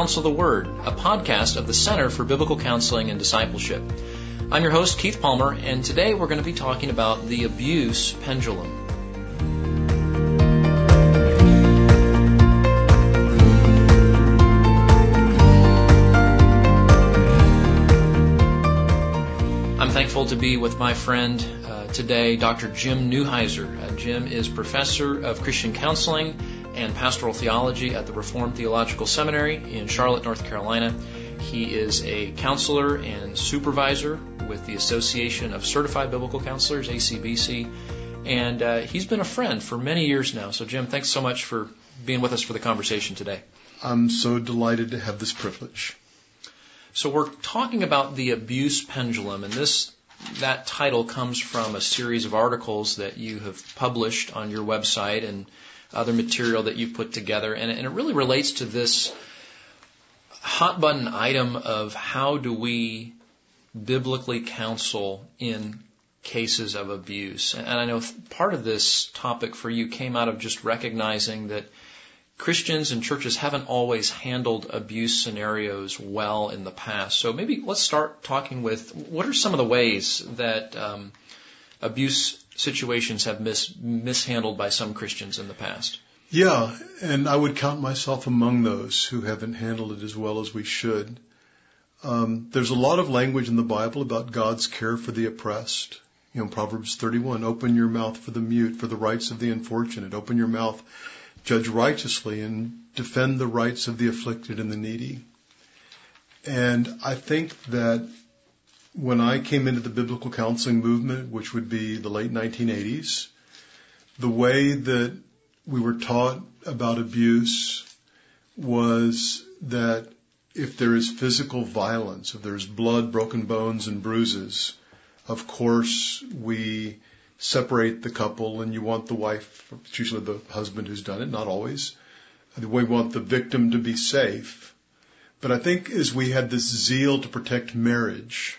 Counsel the Word, a podcast of the Center for Biblical Counseling and Discipleship. I'm your host, Keith Palmer, and today we're going to be talking about the abuse pendulum. I'm thankful to be with my friend uh, today, Dr. Jim Newheiser. Uh, Jim is professor of Christian counseling and pastoral theology at the Reformed Theological Seminary in Charlotte, North Carolina. He is a counselor and supervisor with the Association of Certified Biblical Counselors, ACBC, and uh, he's been a friend for many years now. So, Jim, thanks so much for being with us for the conversation today. I'm so delighted to have this privilege. So, we're talking about the abuse pendulum, and this that title comes from a series of articles that you have published on your website and other material that you've put together, and, and it really relates to this hot button item of how do we biblically counsel in cases of abuse. And I know part of this topic for you came out of just recognizing that Christians and churches haven't always handled abuse scenarios well in the past. So maybe let's start talking with what are some of the ways that um, abuse situations have mis- mishandled by some Christians in the past? Yeah, and I would count myself among those who haven't handled it as well as we should. Um, there's a lot of language in the Bible about God's care for the oppressed. You know, Proverbs 31, open your mouth for the mute, for the rights of the unfortunate. Open your mouth, judge righteously, and defend the rights of the afflicted and the needy. And I think that when I came into the biblical counseling movement, which would be the late 1980s, the way that we were taught about abuse was that if there is physical violence, if there's blood, broken bones, and bruises, of course we separate the couple and you want the wife, it's usually the husband who's done it, not always. We want the victim to be safe. But I think as we had this zeal to protect marriage,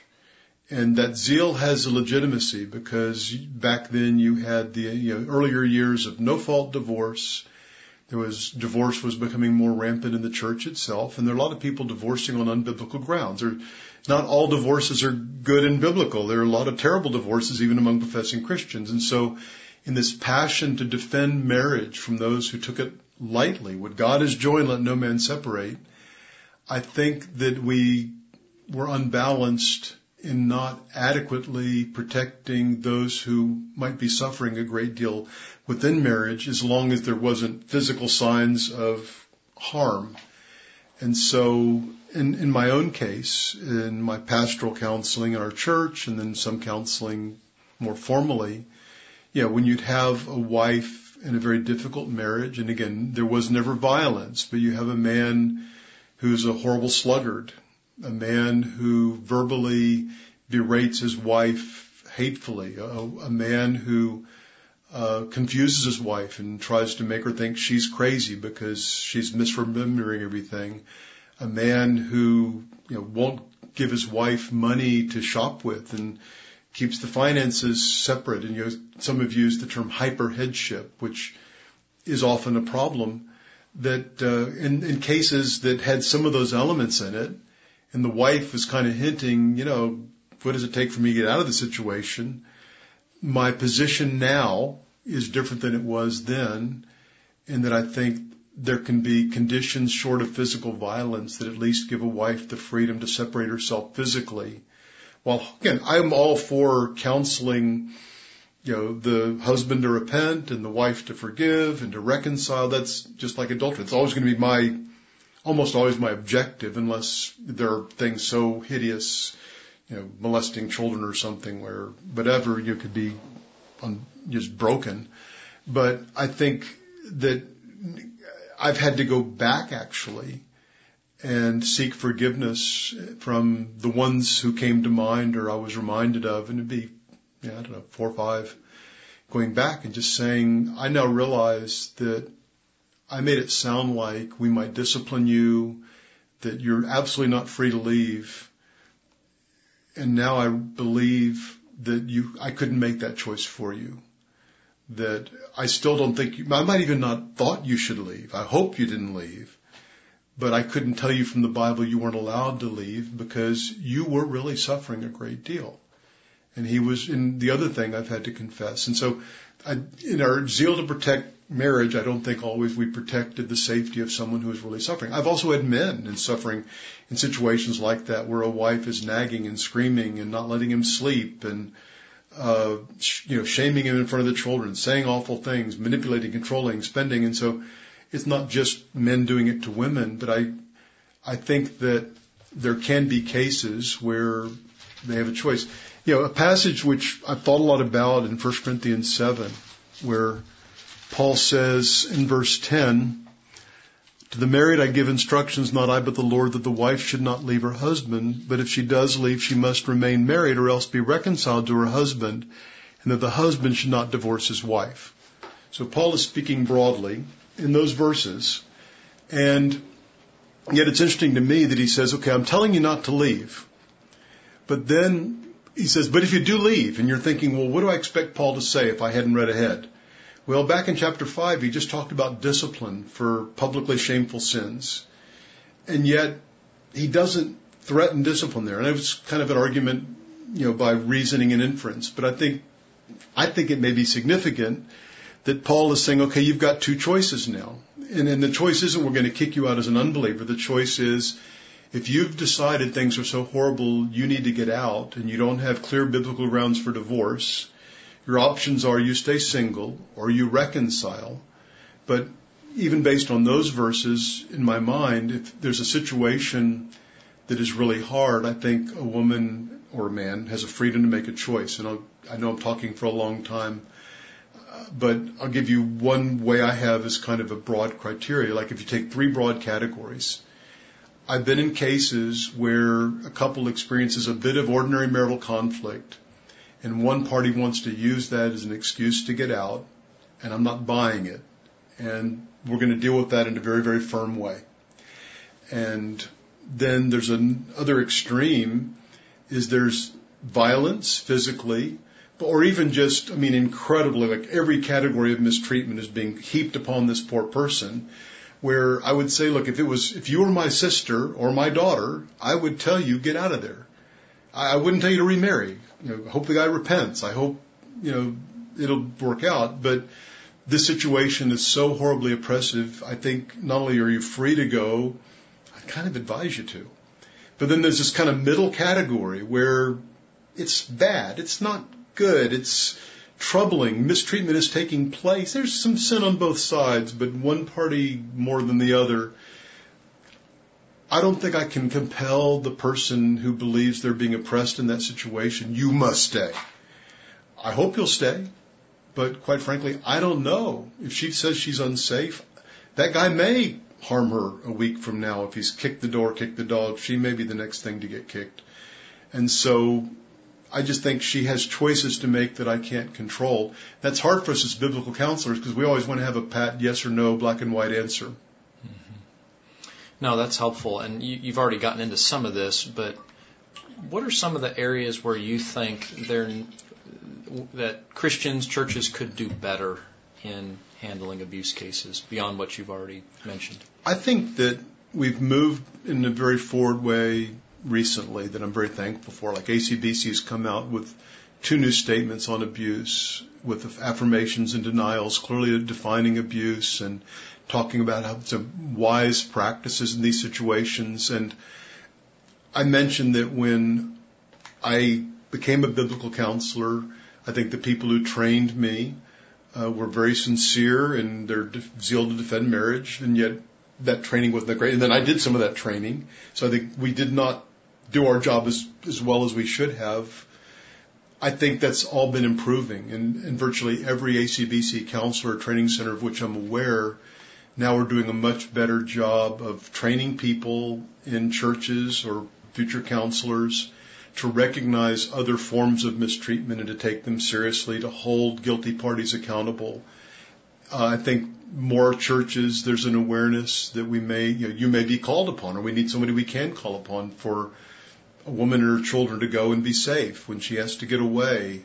and that zeal has a legitimacy because back then you had the you know, earlier years of no fault divorce there was divorce was becoming more rampant in the church itself, and there are a lot of people divorcing on unbiblical grounds. There, not all divorces are good and biblical. There are a lot of terrible divorces even among professing Christians. And so, in this passion to defend marriage from those who took it lightly, what God has joined, let no man separate. I think that we were unbalanced in not adequately protecting those who might be suffering a great deal within marriage as long as there wasn't physical signs of harm. And so in, in my own case, in my pastoral counseling in our church and then some counseling more formally, yeah, when you'd have a wife in a very difficult marriage, and again, there was never violence, but you have a man who's a horrible sluggard a man who verbally berates his wife hatefully, a, a man who uh, confuses his wife and tries to make her think she's crazy because she's misremembering everything, a man who you know won't give his wife money to shop with and keeps the finances separate. And you know, some have used the term hyper headship, which is often a problem. That uh, in, in cases that had some of those elements in it, and the wife is kind of hinting, you know, what does it take for me to get out of the situation? My position now is different than it was then, in that I think there can be conditions short of physical violence that at least give a wife the freedom to separate herself physically. Well, again, I'm all for counseling, you know, the husband to repent and the wife to forgive and to reconcile. That's just like adultery. It's always going to be my almost always my objective unless there are things so hideous, you know, molesting children or something where whatever you could be on, just broken. But I think that I've had to go back actually and seek forgiveness from the ones who came to mind or I was reminded of and it'd be, yeah, I don't know, four or five going back and just saying, I now realize that I made it sound like we might discipline you, that you're absolutely not free to leave. And now I believe that you, I couldn't make that choice for you. That I still don't think you, I might even not thought you should leave. I hope you didn't leave. but I couldn't tell you from the Bible you weren't allowed to leave because you were really suffering a great deal. And he was, in the other thing I've had to confess. And so I, in our zeal to protect marriage, I don't think always we protected the safety of someone who is really suffering. I've also had men in suffering in situations like that where a wife is nagging and screaming and not letting him sleep and, uh, sh- you know, shaming him in front of the children, saying awful things, manipulating, controlling, spending. And so it's not just men doing it to women, but I, I think that there can be cases where they have a choice. You know, a passage which I've thought a lot about in 1 Corinthians 7, where Paul says in verse 10, to the married I give instructions, not I but the Lord, that the wife should not leave her husband, but if she does leave, she must remain married or else be reconciled to her husband, and that the husband should not divorce his wife. So Paul is speaking broadly in those verses, and yet it's interesting to me that he says, okay, I'm telling you not to leave. But then he says, but if you do leave, and you're thinking, well, what do I expect Paul to say if I hadn't read ahead? Well, back in chapter 5, he just talked about discipline for publicly shameful sins. And yet, he doesn't threaten discipline there. And it was kind of an argument, you know, by reasoning and inference. But I think, I think it may be significant that Paul is saying, okay, you've got two choices now. And, and the choice isn't we're going to kick you out as an unbeliever. The choice is, if you've decided things are so horrible, you need to get out and you don't have clear biblical grounds for divorce, your options are you stay single or you reconcile. But even based on those verses, in my mind, if there's a situation that is really hard, I think a woman or a man has a freedom to make a choice. And I'll, I know I'm talking for a long time, but I'll give you one way I have as kind of a broad criteria. Like if you take three broad categories, I've been in cases where a couple experiences a bit of ordinary marital conflict and one party wants to use that as an excuse to get out, and I'm not buying it. And we're going to deal with that in a very, very firm way. And then there's another extreme is there's violence physically, or even just, I mean, incredibly, like every category of mistreatment is being heaped upon this poor person. Where I would say, look, if it was, if you were my sister or my daughter, I would tell you, get out of there. I I wouldn't tell you to remarry. You know, hope the guy repents. I hope, you know, it'll work out. But this situation is so horribly oppressive. I think not only are you free to go, I kind of advise you to. But then there's this kind of middle category where it's bad. It's not good. It's troubling. Mistreatment is taking place. There's some sin on both sides, but one party more than the other I don't think I can compel the person who believes they're being oppressed in that situation, you must stay. I hope you'll stay, but quite frankly, I don't know. If she says she's unsafe, that guy may harm her a week from now. If he's kicked the door, kicked the dog, she may be the next thing to get kicked. And so I just think she has choices to make that I can't control. That's hard for us as biblical counselors because we always want to have a pat yes or no, black and white answer. No, that's helpful. And you, you've already gotten into some of this, but what are some of the areas where you think there that Christians, churches could do better in handling abuse cases beyond what you've already mentioned? I think that we've moved in a very forward way recently that I'm very thankful for. Like ACBC has come out with two new statements on abuse with affirmations and denials, clearly defining abuse and talking about how some wise practices in these situations. And I mentioned that when I became a biblical counselor, I think the people who trained me uh, were very sincere in their de- zeal to defend marriage, and yet that training wasn't that great. And then I did some of that training, so I think we did not do our job as as well as we should have. I think that's all been improving, and, and virtually every ACBC counselor training center of which I'm aware now we're doing a much better job of training people in churches or future counselors to recognize other forms of mistreatment and to take them seriously, to hold guilty parties accountable. Uh, I think more churches, there's an awareness that we may, you know, you may be called upon, or we need somebody we can call upon for a woman and her children to go and be safe when she has to get away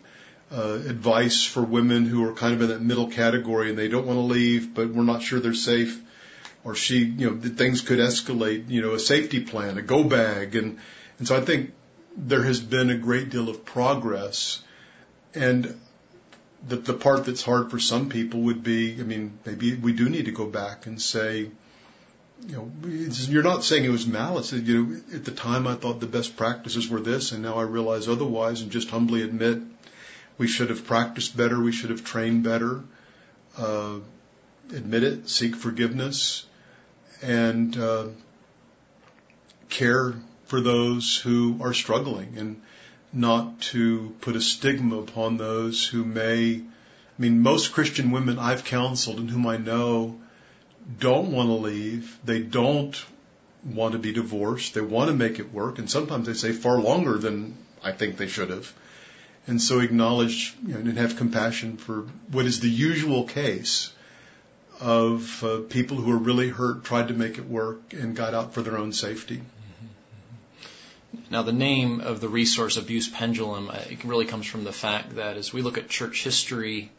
uh, advice for women who are kind of in that middle category and they don't want to leave, but we're not sure they're safe. or she, you know, things could escalate, you know, a safety plan, a go bag. And, and so I think there has been a great deal of progress. And the, the part that's hard for some people would be, I mean, maybe we do need to go back and say, you know, you're not saying it was malice. You know, at the time I thought the best practices were this, and now I realize otherwise, and just humbly admit we should have practiced better, we should have trained better. Uh, admit it, seek forgiveness, and uh, care for those who are struggling, and not to put a stigma upon those who may. I mean, most Christian women I've counseled and whom I know don't want to leave. They don't want to be divorced. They want to make it work. And sometimes they say far longer than I think they should have. And so acknowledge you know, and have compassion for what is the usual case of uh, people who are really hurt, tried to make it work, and got out for their own safety. Now, the name of the resource, Abuse Pendulum, uh, it really comes from the fact that as we look at church history,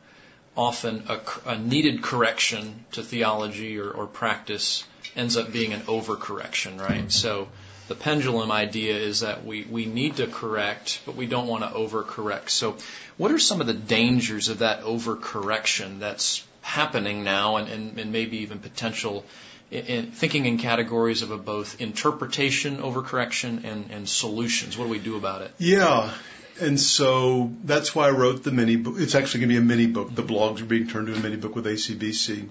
often a, a needed correction to theology or, or, practice ends up being an overcorrection, right? Mm-hmm. So the pendulum idea is that we, we need to correct, but we don't want to overcorrect. So what are some of the dangers of that overcorrection that's happening now and, and, and maybe even potential in, in, thinking in categories of a both interpretation overcorrection and, and solutions? What do we do about it? Yeah, and so that's why I wrote the mini book. It's actually going to be a mini book. The blogs are being turned into a mini book with ACBC.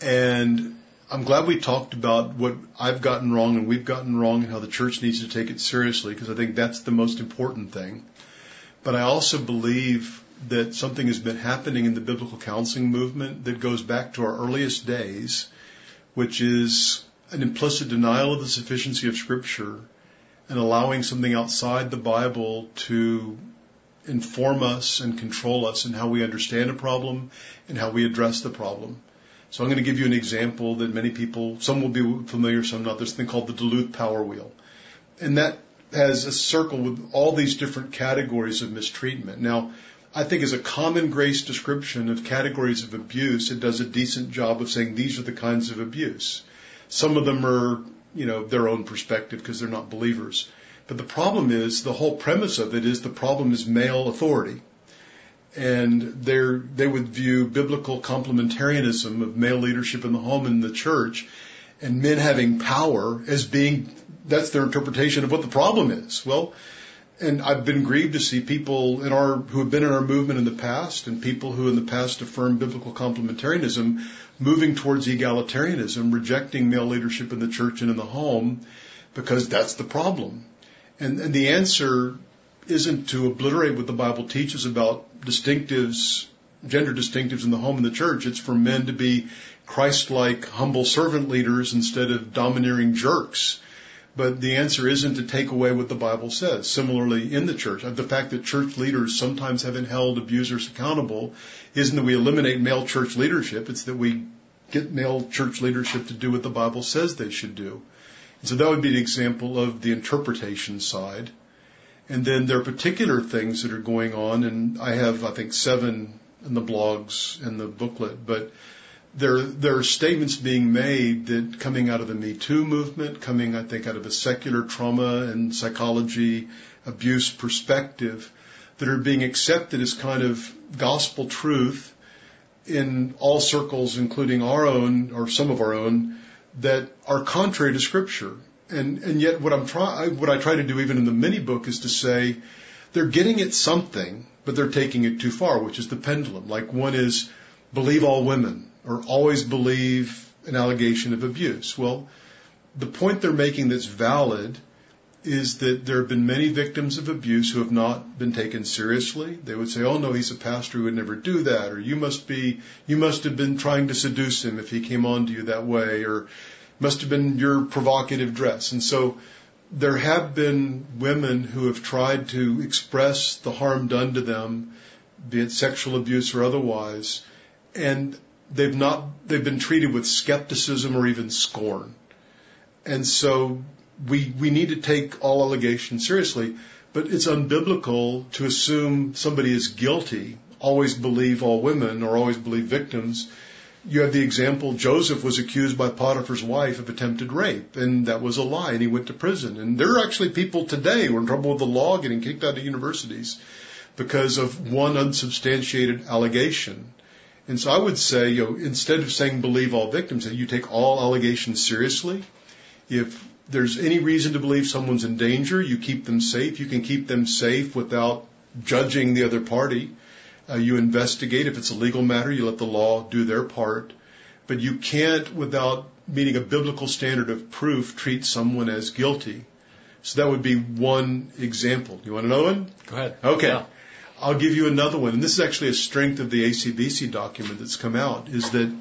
And I'm glad we talked about what I've gotten wrong and we've gotten wrong and how the church needs to take it seriously because I think that's the most important thing. But I also believe that something has been happening in the biblical counseling movement that goes back to our earliest days, which is an implicit denial of the sufficiency of Scripture and allowing something outside the Bible to inform us and control us in how we understand a problem and how we address the problem. So I'm going to give you an example that many people, some will be familiar, some not. There's a thing called the Duluth Power Wheel. And that has a circle with all these different categories of mistreatment. Now, I think as a common grace description of categories of abuse, it does a decent job of saying these are the kinds of abuse. Some of them are you know, their own perspective because they're not believers. But the problem is, the whole premise of it is the problem is male authority. And they would view biblical complementarianism of male leadership in the home and the church and men having power as being, that's their interpretation of what the problem is. Well, and I've been grieved to see people in our who have been in our movement in the past and people who in the past affirmed biblical complementarianism moving towards egalitarianism, rejecting male leadership in the church and in the home because that's the problem. And, and the answer isn't to obliterate what the Bible teaches about distinctives, gender distinctives in the home and the church. It's for men to be Christ-like, humble servant leaders instead of domineering jerks but the answer isn't to take away what the Bible says. Similarly, in the church, the fact that church leaders sometimes haven't held abusers accountable isn't that we eliminate male church leadership. It's that we get male church leadership to do what the Bible says they should do. And so that would be an example of the interpretation side. And then there are particular things that are going on, and I have, I think, seven in the blogs and the booklet, but there there are statements being made that coming out of the Me Too movement, coming I think out of a secular trauma and psychology abuse perspective, that are being accepted as kind of gospel truth in all circles, including our own or some of our own, that are contrary to Scripture. And and yet what I'm try what I try to do even in the mini book is to say they're getting at something, but they're taking it too far, which is the pendulum. Like one is believe all women or always believe an allegation of abuse. Well, the point they're making that's valid is that there have been many victims of abuse who have not been taken seriously. They would say, "Oh no, he's a pastor who would never do that," or "You must be, you must have been trying to seduce him if he came on to you that way," or "Must have been your provocative dress." And so there have been women who have tried to express the harm done to them, be it sexual abuse or otherwise, and they've not they've been treated with skepticism or even scorn. And so we we need to take all allegations seriously, but it's unbiblical to assume somebody is guilty, always believe all women or always believe victims you have the example Joseph was accused by Potiphar's wife of attempted rape, and that was a lie, and he went to prison. And there are actually people today who are in trouble with the law getting kicked out of universities because of one unsubstantiated allegation. And so I would say, you know, instead of saying believe all victims, that you take all allegations seriously. If there's any reason to believe someone's in danger, you keep them safe. You can keep them safe without judging the other party. Uh, you investigate. If it's a legal matter, you let the law do their part. But you can't, without meeting a biblical standard of proof, treat someone as guilty. So that would be one example. You want another one? Go ahead. Okay. Yeah. I'll give you another one. And this is actually a strength of the ACBC document that's come out is that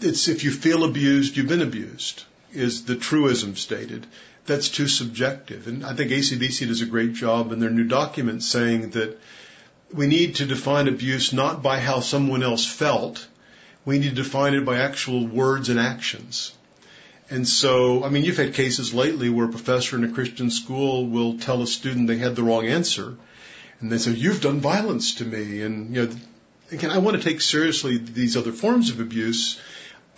it's if you feel abused, you've been abused, is the truism stated. That's too subjective. And I think ACBC does a great job in their new document saying that we need to define abuse not by how someone else felt. We need to define it by actual words and actions. And so, I mean, you've had cases lately where a professor in a Christian school will tell a student they had the wrong answer. And they say, you've done violence to me. And, you know, again, I want to take seriously these other forms of abuse.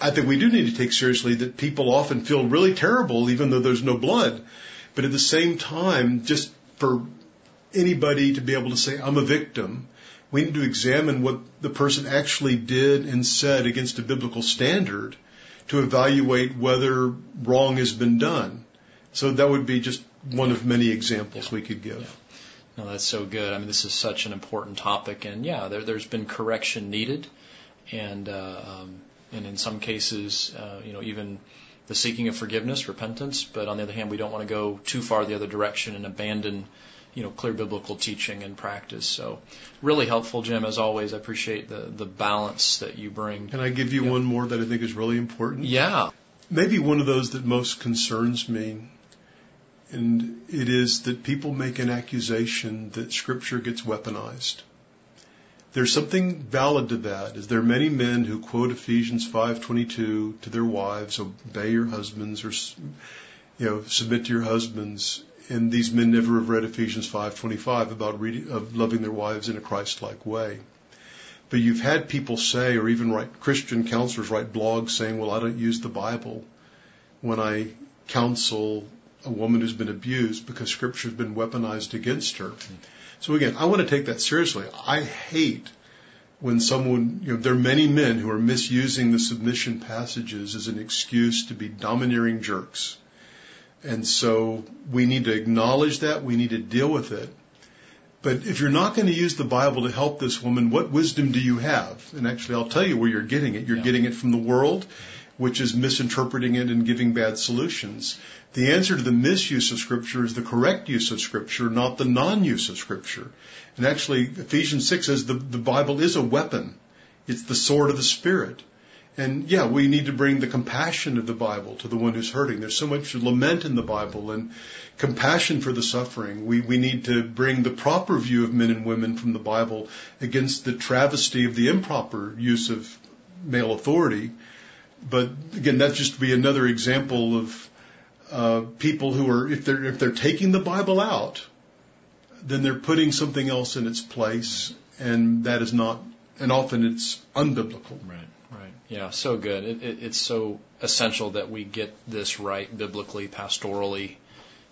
I think we do need to take seriously that people often feel really terrible even though there's no blood. But at the same time, just for anybody to be able to say, I'm a victim. We need to examine what the person actually did and said against a biblical standard to evaluate whether wrong has been done. So that would be just one of many examples we could give. Yeah. No, that's so good. I mean, this is such an important topic, and yeah, there, has been correction needed, and uh, um, and in some cases, uh, you know, even the seeking of forgiveness, repentance. But on the other hand, we don't want to go too far the other direction and abandon you know, clear biblical teaching and practice. So really helpful, Jim, as always. I appreciate the, the balance that you bring. Can I give you one more that I think is really important? Yeah. Maybe one of those that most concerns me, and it is that people make an accusation that Scripture gets weaponized. There's something valid to that. Is there are many men who quote Ephesians 5:22 to their wives, obey your husbands, or you know, submit to your husbands, and these men never have read Ephesians 5:25 about reading, of loving their wives in a Christ-like way. But you've had people say, or even write Christian counselors write blogs saying, "Well, I don't use the Bible when I counsel a woman who's been abused because Scripture's been weaponized against her." So again, I want to take that seriously. I hate when someone, you know, there are many men who are misusing the submission passages as an excuse to be domineering jerks and so we need to acknowledge that. We need to deal with it. But if you're not going to use the Bible to help this woman, what wisdom do you have? And actually, I'll tell you where you're getting it. You're yeah. getting it from the world, which is misinterpreting it and giving bad solutions. The answer to the misuse of Scripture is the correct use of Scripture, not the non-use of Scripture. And actually, Ephesians 6 says the, the Bible is a weapon. It's the sword of the Spirit. And yeah, we need to bring the compassion of the Bible to the one who's hurting. There's so much lament in the Bible and compassion for the suffering. We, we need to bring the proper view of men and women from the Bible against the travesty of the improper use of male authority. But again, that just be another example of uh, people who are, if they're if they're taking the Bible out, then they're putting something else in its place, and that is not, and often it's unbiblical. Right. Yeah, so good. It, it, it's so essential that we get this right biblically, pastorally,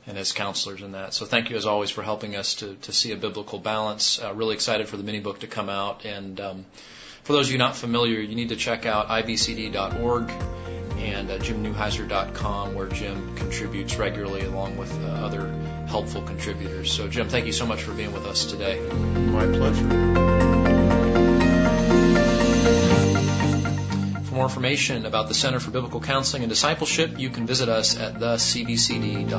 and as counselors in that. So thank you as always for helping us to, to see a biblical balance. Uh, really excited for the mini book to come out. And um, for those of you not familiar, you need to check out ibcd.org and uh, where Jim contributes regularly along with uh, other helpful contributors. So Jim, thank you so much for being with us today. My pleasure. For more information about the Center for Biblical Counseling and Discipleship, you can visit us at thecbcd.org.